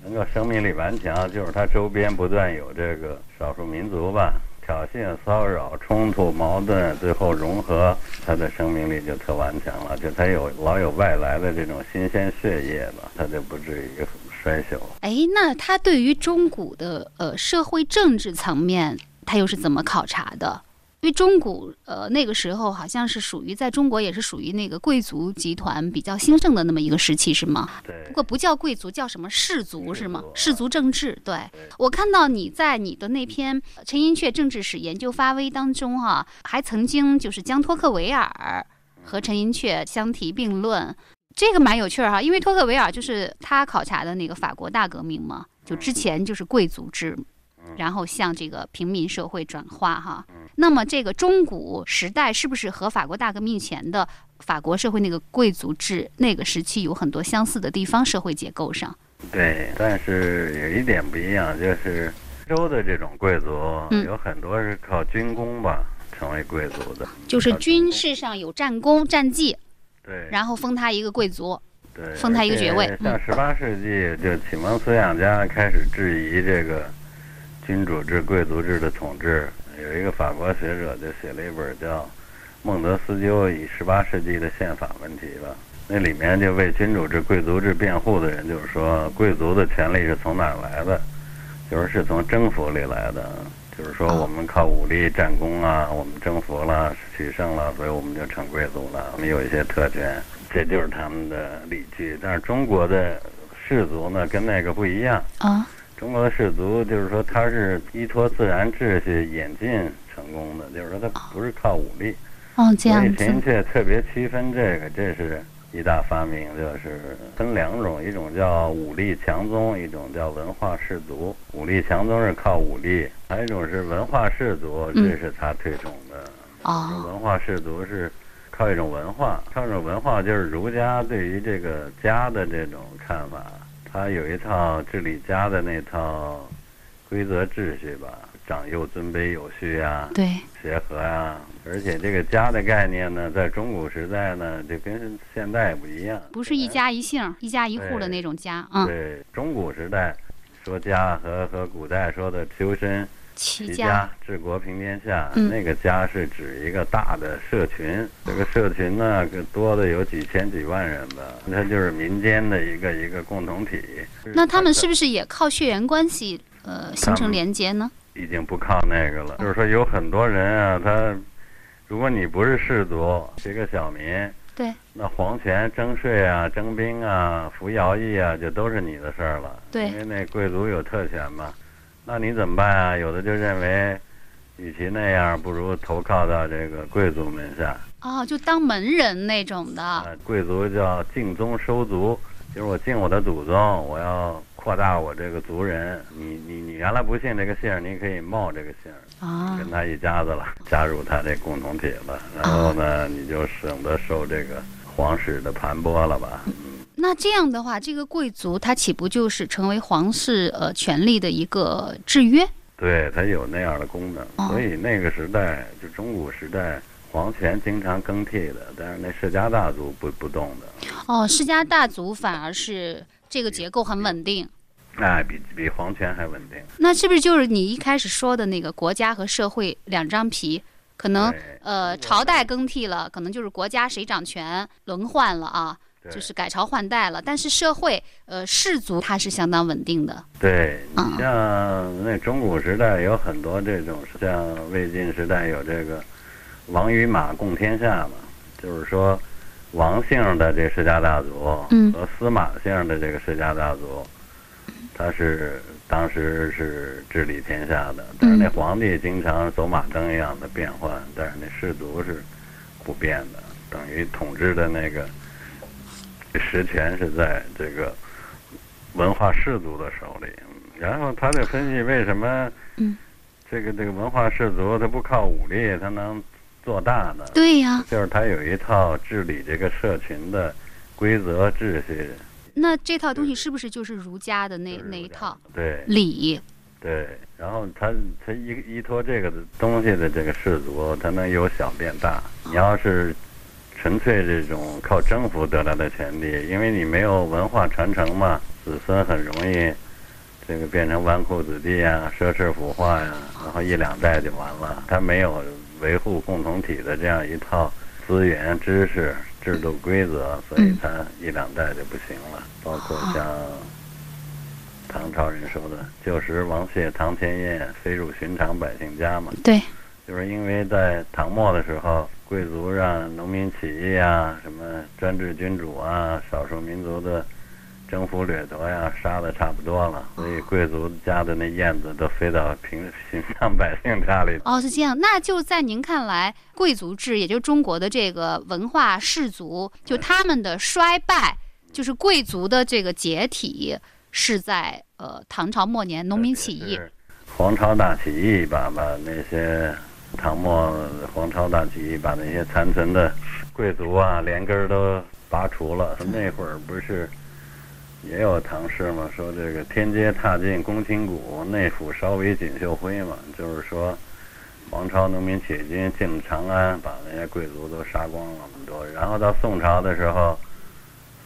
能够生命力顽强，就是它周边不断有这个少数民族吧。挑衅、骚扰、冲突、矛盾，最后融合，它的生命力就特顽强了。就它有老有外来的这种新鲜血液吧，它就不至于衰朽。哎，那他对于中古的呃社会政治层面，他又是怎么考察的？因为中古呃那个时候好像是属于在中国也是属于那个贵族集团比较兴盛的那么一个时期，是吗？对不，过不叫贵族，叫什么氏族是吗？氏族政治。对对我看到你在你的那篇《陈寅恪政治史研究发微》当中哈、还曾经就是将托克维尔和陈寅恪相提并论。这个蛮有趣儿哈，因为托克维尔就是他考察的那个法国大革命嘛，就之前就是贵族制，然后向这个平民社会转化哈。那么这个中古时代是不是和法国大革命前的法国社会那个贵族制那个时期有很多相似的地方？社会结构上，对，但是有一点不一样，就是州的这种贵族、嗯有很多是靠军功吧成为贵族的，就是军事上有战功战绩，对，然后封他一个贵族。对，封他一个爵位而且像十八世纪，就启蒙思想家开始质疑这个君主制、贵族制的统治。有一个法国学者就写了一本叫《孟德斯鸠以十八世纪的宪法问题》吧。那里面就为君主制、贵族制辩护的人，就是说贵族的权利是从哪来的，就是是从征服里来的。就是说，我们靠武力战功啊，我们征服了、取胜了，所以我们就成贵族了，我们有一些特权，这就是他们的理据。但是中国的氏族呢，跟那个不一样。啊，中国的氏族就是说，它是依托自然秩序演进成功的，就是说它不是靠武力。哦，这样所以秦子，恪特别区分这个，这是一大发明，就是分两种，一种叫武力强宗，一种叫文化氏族。武力强宗是靠武力，还有一种是文化氏族，嗯这是他推崇的。哦，文化氏族是靠一种文化，靠一种文化就是儒家对于这个家的这种看法，他有一套治理家的那套规则秩序吧，长幼尊卑有序啊，对，协和啊，而且这个家的概念呢，在中古时代呢，就跟现代不一样，不是一家一姓、一家一户的那种家啊，对中古时代说家和和古代说的修身齐齐家家治国平天下，嗯那个家是指一个大的社群，这个社群呢，个多的有几千几万人吧，它就是民间的一个一个共同体。那他们是不是也靠血缘关系呃形成连接呢？已经不靠那个了？就是说有很多人啊，他如果你不是氏族，是一个小民，对，那皇权征税啊、征兵啊、服徭役啊，就都是你的事儿了。对因为那贵族有特权嘛，那你怎么办啊？有的就认为，与其那样，不如投靠到这个贵族门下。哦，就当门人那种的，啊，贵族叫敬宗收族，就是我敬我的祖宗，我要扩大我这个族人。你你你原来不信这个姓，你可以冒这个姓跟他一家子了，加入他这共同体了。然后呢，你就省得受这个皇室的盘剥了吧？那这样的话，这个贵族他岂不就是成为皇室呃权力的一个制约？对，他有那样的功能。哦所以那个时代，就中古时代，皇权经常更替的，但是那世家大族不不动的。哦，世家大族反而是这个结构很稳定。哎，比比皇权还稳定。那是不是就是你一开始说的那个国家和社会两张皮？可能呃朝代更替了，可能就是国家谁掌权轮换了啊。就是改朝换代了，但是社会呃氏族它是相当稳定的。对你嗯像那中古时代有很多这种，像魏晋时代有这个王与马共天下嘛，就是说王姓的这世家大族嗯。和司马姓的这个世家大族，他是当时是治理天下的，但是那嗯。皇帝经常走马灯一样的变换，但是那氏族是不变的，等于统治的那个实权是在这个文化氏族的手里。然后他就分析为什么嗯这个这个文化氏族他不靠武力他能做大呢？对呀，就是他有一套治理这个社群的规则秩序。那这套东西是不是就是儒家的那那一套对礼？对，然后他他依依托这个东西的这个氏族，他能由小变大。你要是纯粹这种靠征服得来的权利，因为你没有文化传承嘛，子孙很容易这个变成纨绔子弟呀、奢侈腐化呀，然后一两代就完了。他没有维护共同体的这样一套资源、知识、制度、规则，所以他一两代就不行了。包括像唐朝人说的“旧时王谢堂前燕，飞入寻常百姓家”嘛，对，就是因为在唐末的时候，贵族让农民起义啊，什么专制君主啊，少数民族的征服掠夺呀，杀的差不多了，所以贵族家的那燕子都飞到平寻常百姓家里。哦，是这样。那就在您看来，贵族制，也就是中国的这个文化氏族，就他们的衰败，就是贵族的这个解体，是在呃唐朝末年农民起义。是黄巢大起义把把那些唐末皇朝大起义把那些残存的贵族啊连根儿都拔除了。那会儿不是也有唐诗吗，说这个天阶踏尽宫廷谷，内府稍为锦绣灰嘛，就是说王朝农民起义军进了长安，把那些贵族都杀光了很多。然后到宋朝的时候，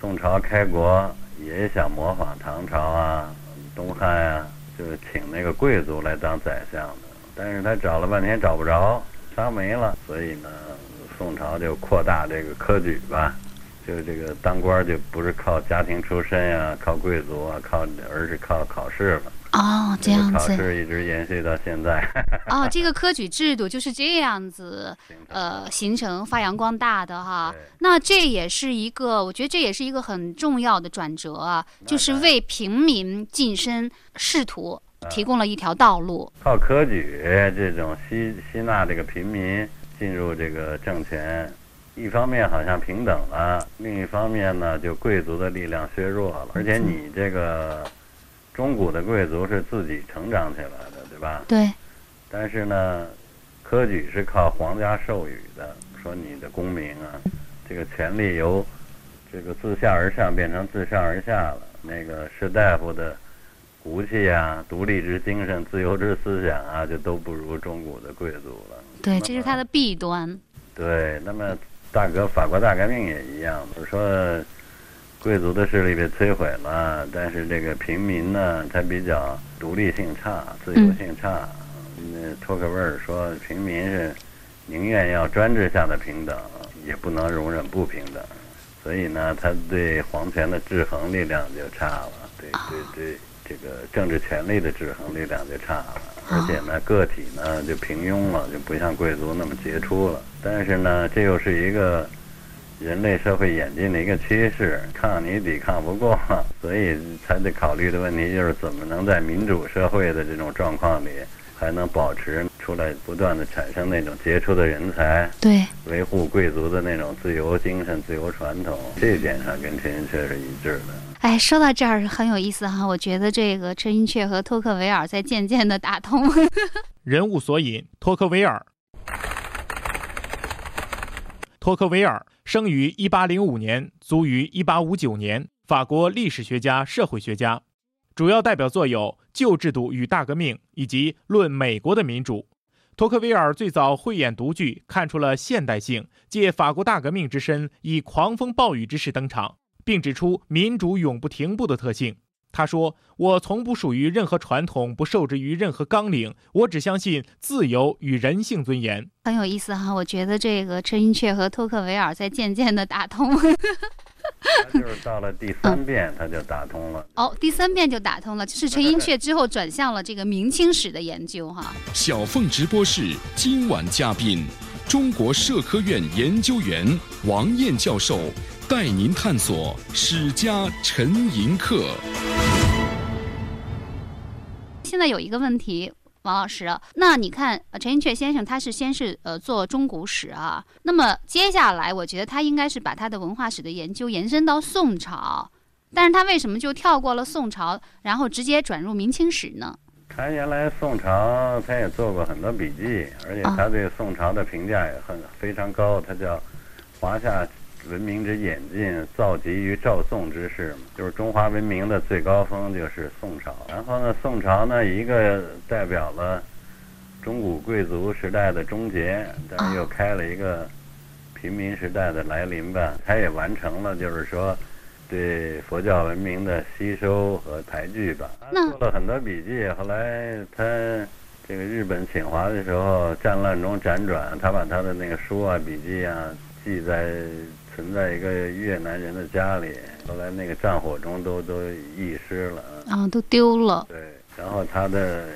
宋朝开国也想模仿唐朝啊、东汉啊，就是请那个贵族来当宰相的，但是他找了半天找不着，杀没了，所以呢，宋朝就扩大这个科举吧，就是这个当官就不是靠家庭出身呀、靠贵族啊，靠而是靠考试了。哦，这样子考子。试一直延续到现在。哦，这个科举制度就是这样子，呃，形成发扬光大的哈。那这也是一个，我觉得这也是一个很重要的转折啊，就是为平民晋升仕途啊提供了一条道路。靠科举这种吸吸纳这个平民进入这个政权，一方面好像平等了，另一方面呢，就贵族的力量削弱了。而且你这个中古的贵族是自己成长起来的，对吧？对，但是呢，科举是靠皇家授予的，说你的功名啊，这个权力由这个自下而上变成自上而下了。那个士大夫的骨气啊、独立之精神、自由之思想啊，就都不如中古的贵族了。对，这是它的弊端。对，那么大革法国大革命也一样，就是说贵族的势力被摧毁了，但是这个平民呢，他比较独立性差、自由性差。那托克维尔说，平民是宁愿要专制下的平等，也不能容忍不平等。所以呢，他对皇权的制衡力量就差了，对对对，这个政治权力的制衡力量就差了，而且呢，个体呢就平庸了，就不像贵族那么杰出了。但是呢，这又是一个人类社会演进的一个趋势，抗你抵抗不过，所以他得考虑的问题就是怎么能在民主社会的这种状况里，还能保持出来不断的产生那种杰出的人才，对，维护贵族的那种自由精神、自由传统，这一点上跟陈寅恪是一致的。哎，说到这儿很有意思哈，我觉得这个陈寅恪和托克维尔在渐渐的打通。人物索引：托克维尔。托克维尔生于1805年，卒于1859年，法国历史学家、社会学家，主要代表作有《旧制度与大革命》以及《论美国的民主》。托克维尔最早慧眼独具，看出了现代性，借法国大革命之身，以狂风暴雨之势登场，并指出民主永不停步的特性。他说：“我从不属于任何传统，不受制于任何纲领，我只相信自由与人性尊严。”很有意思哈，我觉得这个陈寅恪和托克维尔在渐渐的打通。他就是到了第三 遍他就打通了。哦，第三遍就打通了，就是陈寅恪之后转向了这个明清史的研究哈。小凤直播室今晚嘉宾，中国社科院研究员王燕教授带您探索史家陈寅恪。现在有一个问题，王老师，那你看呃陈寅恪先生他是先是呃做中古史啊，那么接下来我觉得他应该是把他的文化史的研究延伸到宋朝，但是他为什么就跳过了宋朝，然后直接转入明清史呢？他原来宋朝他也做过很多笔记，而且他对宋朝的评价也很非常高，他叫华夏。文明之演进，造极于赵宋之势嘛，就是中华文明的最高峰就是宋朝。然后呢，宋朝呢，一个代表了中古贵族时代的终结，但是又开了一个平民时代的来临吧。他也完成了，就是说对佛教文明的吸收和抬举吧。他做了很多笔记，后来他这个日本侵华的时候，战乱中辗转，他把他的那个书啊、笔记啊记在。存在一个越南人的家里，后来那个战火中都都遗失了啊，都丢了。对，然后他的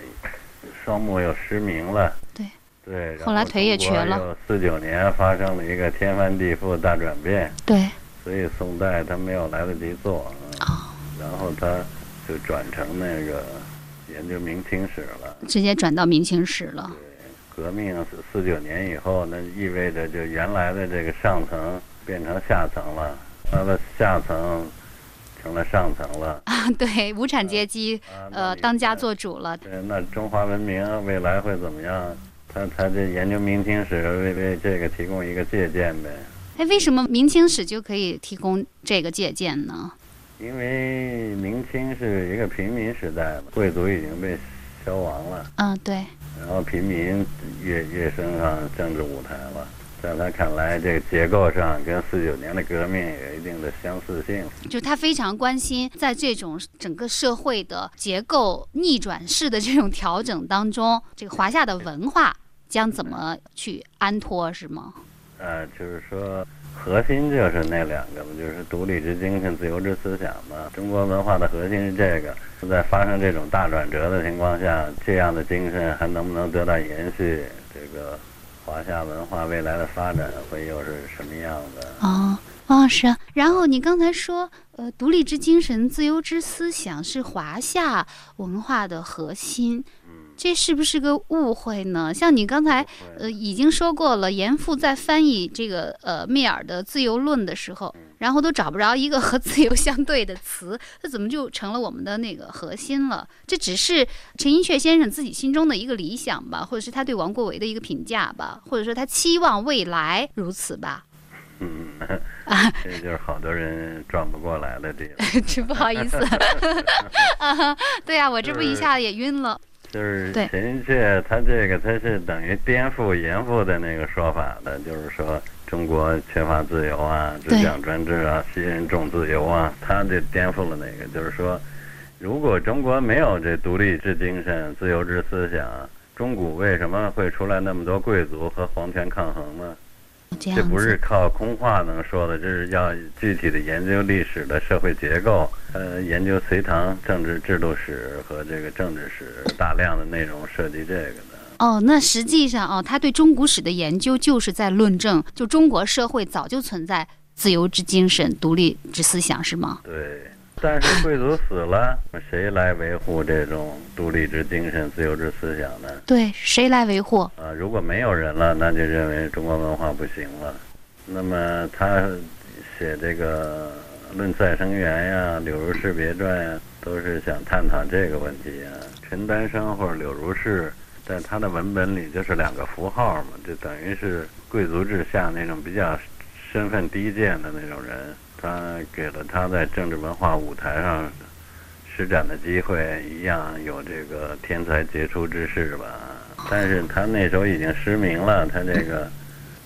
双目又失明了。对对，后来腿也瘸了。四九年发生了一个天翻地覆的大转变。对，所以宋代他没有来得及做啊，然后他就转成那个研究明清史了，直接转到明清史了。对，革命四四九年以后，那意味着就原来的这个上层。变成下层了，它的下层成了上层了啊！对，无产阶级呃当家做主了。对，那中华文明未来会怎么样？他他这研究明清史为为这个提供一个借鉴呗。哎，为什么明清史就可以提供这个借鉴呢？因为明清是一个平民时代嘛，贵族已经被消亡了。嗯，对。然后平民跃跃升上政治舞台了。在他看来，这个结构上跟四九年的革命有一定的相似性。就他非常关心，在这种整个社会的结构逆转式的这种调整当中，这个华夏的文化将怎么去安托，是吗？呃，就是说，核心就是那两个嘛，就是独立之精神、自由之思想嘛。中国文化的核心是这个。在发生这种大转折的情况下，这样的精神还能不能得到延续？这个。华夏文化未来的发展会又是什么样的？哦，王老师，然后你刚才说，呃，独立之精神、自由之思想是华夏文化的核心。这是不是个误会呢？像你刚才呃已经说过了，严复在翻译这个呃密尔的《自由论》的时候，然后都找不着一个和自由相对的词，这怎么就成了我们的那个核心了？这只是陈寅恪先生自己心中的一个理想吧，或者是他对王国维的一个评价吧，或者说他期望未来如此吧？嗯，啊，这就是好多人转不过来的地方。真不好意思，啊，对呀，我这不一下子也晕了。就是陈寅恪，他这个他是等于颠覆严复的那个说法的，就是说中国缺乏自由啊，只讲专制啊，西人重自由啊，他就颠覆了那个，就是说，如果中国没有这独立之精神、自由之思想，中古为什么会出来那么多贵族和皇权抗衡呢？这不是靠空话能说的，这是要具体的研究历史的社会结构，呃，研究隋唐政治制度史和这个政治史，大量的内容涉及这个的。哦，那实际上哦，他对中古史的研究就是在论证，就中国社会早就存在自由之精神、独立之思想，是吗？对。但是贵族死了，谁来维护这种独立之精神、自由之思想呢？对，谁来维护？啊，如果没有人了，那就认为中国文化不行了。那么他写这个《论再生缘》呀，《柳如是别传》呀，都是想探讨这个问题呀。陈丹生或者柳如是，在他的文本里就是两个符号嘛，就等于是贵族之下那种比较身份低贱的那种人。他给了他在政治文化舞台上施展的机会，一样有这个天才杰出之士吧。但是他那时候已经失明了，他这个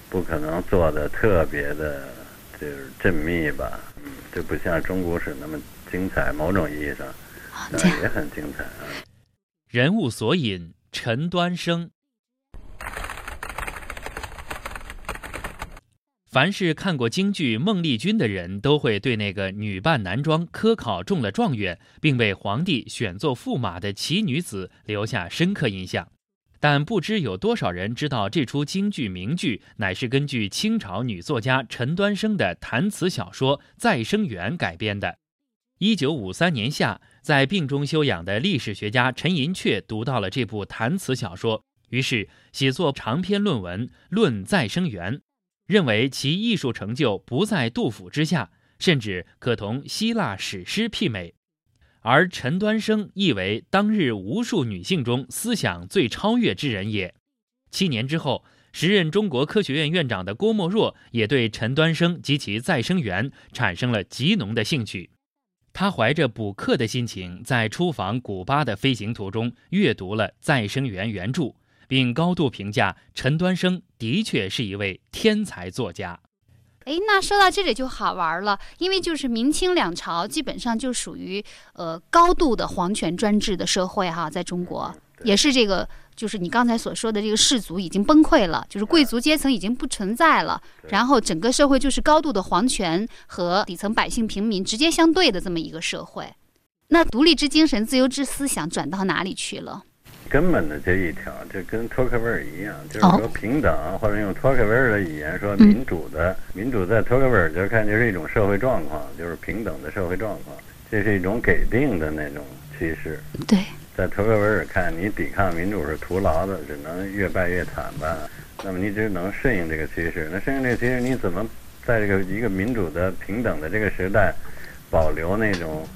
不可能做的特别的，就是缜密吧。嗯，就不像中国史那么精彩。某种意义上，但也很精彩啊。人物索引：陈端生。凡是看过京剧《孟丽君》的人，都会对那个女扮男装、科考中了状元，并被皇帝选作驸马的奇女子留下深刻印象。但不知有多少人知道，这出京剧名剧乃是根据清朝女作家陈端生的弹词小说《再生缘》改编的。一九五三年夏，在病中休养的历史学家陈寅恪读到了这部弹词小说，于是写作长篇论文《论再生缘》。认为其艺术成就不在杜甫之下，甚至可同希腊史诗媲美。而陈端生亦为当日无数女性中思想最超越之人也。七年之后，时任中国科学院院长的郭沫若也对陈端生及其再生缘产生了极浓的兴趣。他怀着补课的心情，在出访古巴的飞行途中阅读了《再生缘》原著。并高度评价陈端生的确是一位天才作家。哎，那说到这里就好玩了，因为就是明清两朝基本上就属于呃高度的皇权专制的社会哈，在中国也是这个，就是你刚才所说的这个氏族已经崩溃了，就是贵族阶层已经不存在了，然后整个社会就是高度的皇权和底层百姓平民直接相对的这么一个社会。那独立之精神、自由之思想转到哪里去了？根本的这一条，就跟托克维尔一样，就是说平等，或者用托克维尔的语言说民主的民主，在托克维尔就看就是一种社会状况，就是平等的社会状况，这是一种给定的那种趋势。对，在托克维尔看，你抵抗民主是徒劳的，只能越败越惨吧。那么你只能顺应这个趋势，那顺应这个趋势，你怎么在这个一个民主的平等的这个时代，保留那种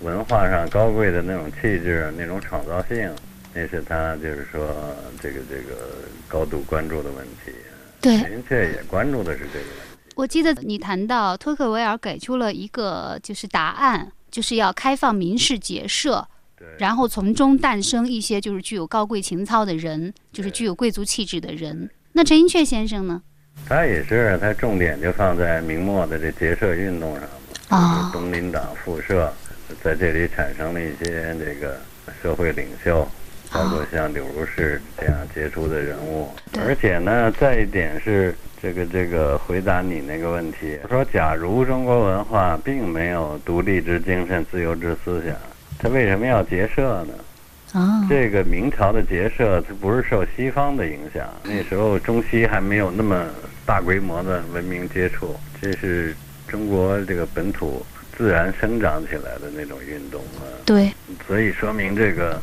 文化上高贵的那种气质，那种创造性？那是他就是说这个这个高度关注的问题，对，明确也关注的是这个问题。我记得你谈到托克维尔给出了一个就是答案，就是要开放民事结社，对，然后从中诞生一些就是具有高贵情操的人，就是具有贵族气质的人。那陈寅恪先生呢？他也是，他重点就放在明末的这结社运动上嘛，啊，东林党复社在这里产生了一些这个社会领袖。包括像柳如是这样杰出的人物，而且呢，再一点是这个这个回答你那个问题，说假如中国文化并没有独立之精神、自由之思想，它为什么要结社呢？啊，这个明朝的结社，它不是受西方的影响，那时候中西还没有那么大规模的文明接触，这是中国这个本土自然生长起来的那种运动啊。对，所以说明这个。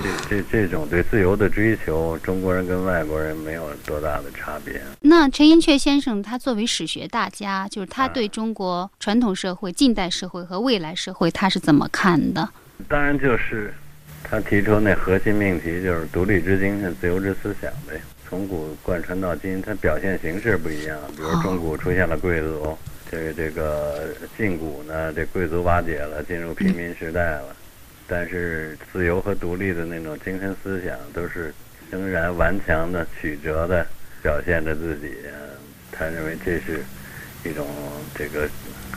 这这这种对自由的追求，中国人跟外国人没有多大的差别。那陈寅恪先生，他作为史学大家，就是他对中国传统社会、近代社会和未来社会，他是怎么看的？当然就是他提出那核心命题，就是独立之精神、自由之思想呗。从古贯穿到今，它表现形式不一样。比如中古出现了贵族，这个这个近古呢，这贵族瓦解了，进入平民时代了。但是自由和独立的那种精神思想，都是仍然顽强的、曲折的表现着自己。他认为这是一种这个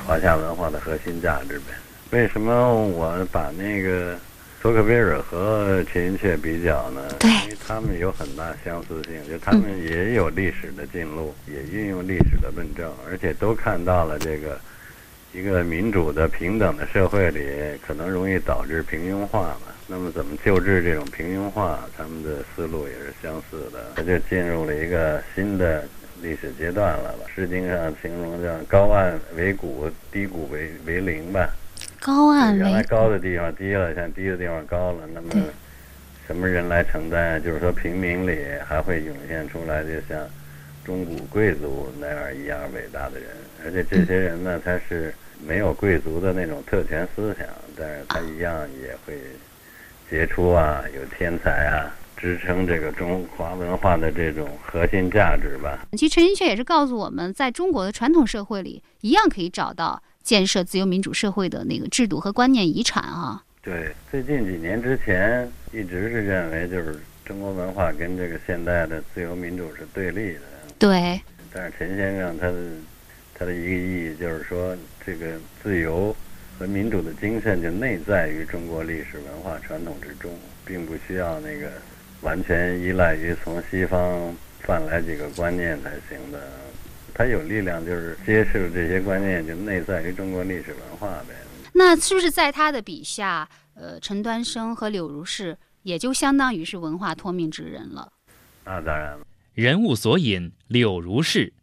华夏文化的核心价值呗。为什么我把那个索克维尔和陈寅恪比较呢？对，因为他们有很大相似性，就他们也有历史的进路，也运用历史的论证，而且都看到了这个。一个民主的、平等的社会里，可能容易导致平庸化嘛？那么怎么救治这种平庸化？他们的思路也是相似的。他就进入了一个新的历史阶段了吧？《诗经》上形容叫“高岸为谷，低谷为为陵”吧？高啊原来高的地方低了，现在低的地方高了。那么什么人来承担？就是说，平民里还会涌现出来，就像中古贵族那样一样伟大的人。而且这些人呢，他是。没有贵族的那种特权思想，但是他一样也会杰出啊，有天才啊，支撑这个中华文化的这种核心价值吧。其实陈寅恪也是告诉我们，在中国的传统社会里，一样可以找到建设自由民主社会的那个制度和观念遗产啊。对，最近几年之前一直是认为，就是中国文化跟这个现代的自由民主是对立的。对。但是陈先生他的。他的一个意义就是说，这个自由和民主的精神就内在于中国历史文化传统之中，并不需要那个完全依赖于从西方泛来几个观念才行的。它有力量，就是揭示这些观念，就内在于中国历史文化呗。那是不是在他的笔下，呃，陈端生和柳如是也就相当于是文化托命之人了？那当然了。人物索引：柳如是。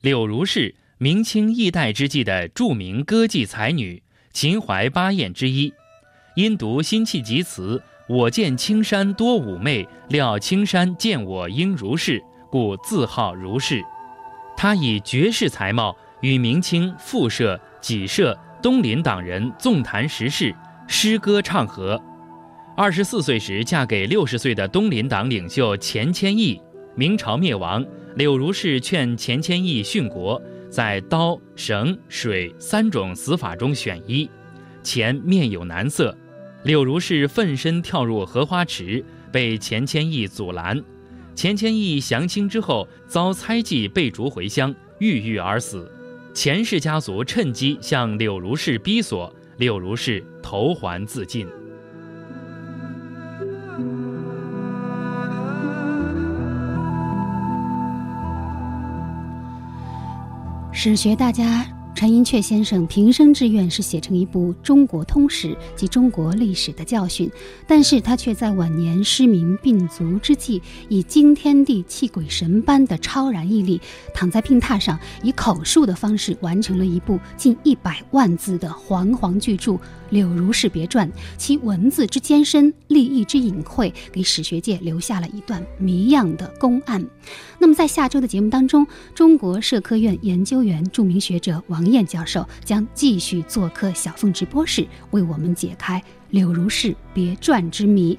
柳如是，明清易代之际的著名歌妓才女，秦淮八艳之一。因读辛弃疾词“我见青山多妩媚，料青山见我应如是”，故自号如是。他以绝世才貌，与明清复社、己社、东林党人纵谈时事，诗歌唱和。二十四岁时嫁给六十岁的东林党领袖钱谦益。明朝灭亡。柳如是劝钱谦益殉国，在刀、绳、水三种死法中选一。钱面有难色，柳如是奋身跳入荷花池，被钱谦益阻拦。钱谦益降清之后，遭猜忌被逐回乡，郁郁而死。钱氏家族趁机向柳如是逼索，柳如是投环自尽。史学大家陈寅恪先生平生志愿是写成一部中国通史及中国历史的教训，但是他却在晚年失明病足之际，以惊天地泣鬼神般的超然毅力，躺在病榻上，以口述的方式完成了一部近一百万字的煌煌巨著。《柳如是别传》，其文字之艰深，立意之隐晦，给史学界留下了一段谜样的公案。那么，在下周的节目当中，中国社科院研究员、著名学者王燕教授将继续做客小凤直播室，为我们解开《柳如是别传》之谜。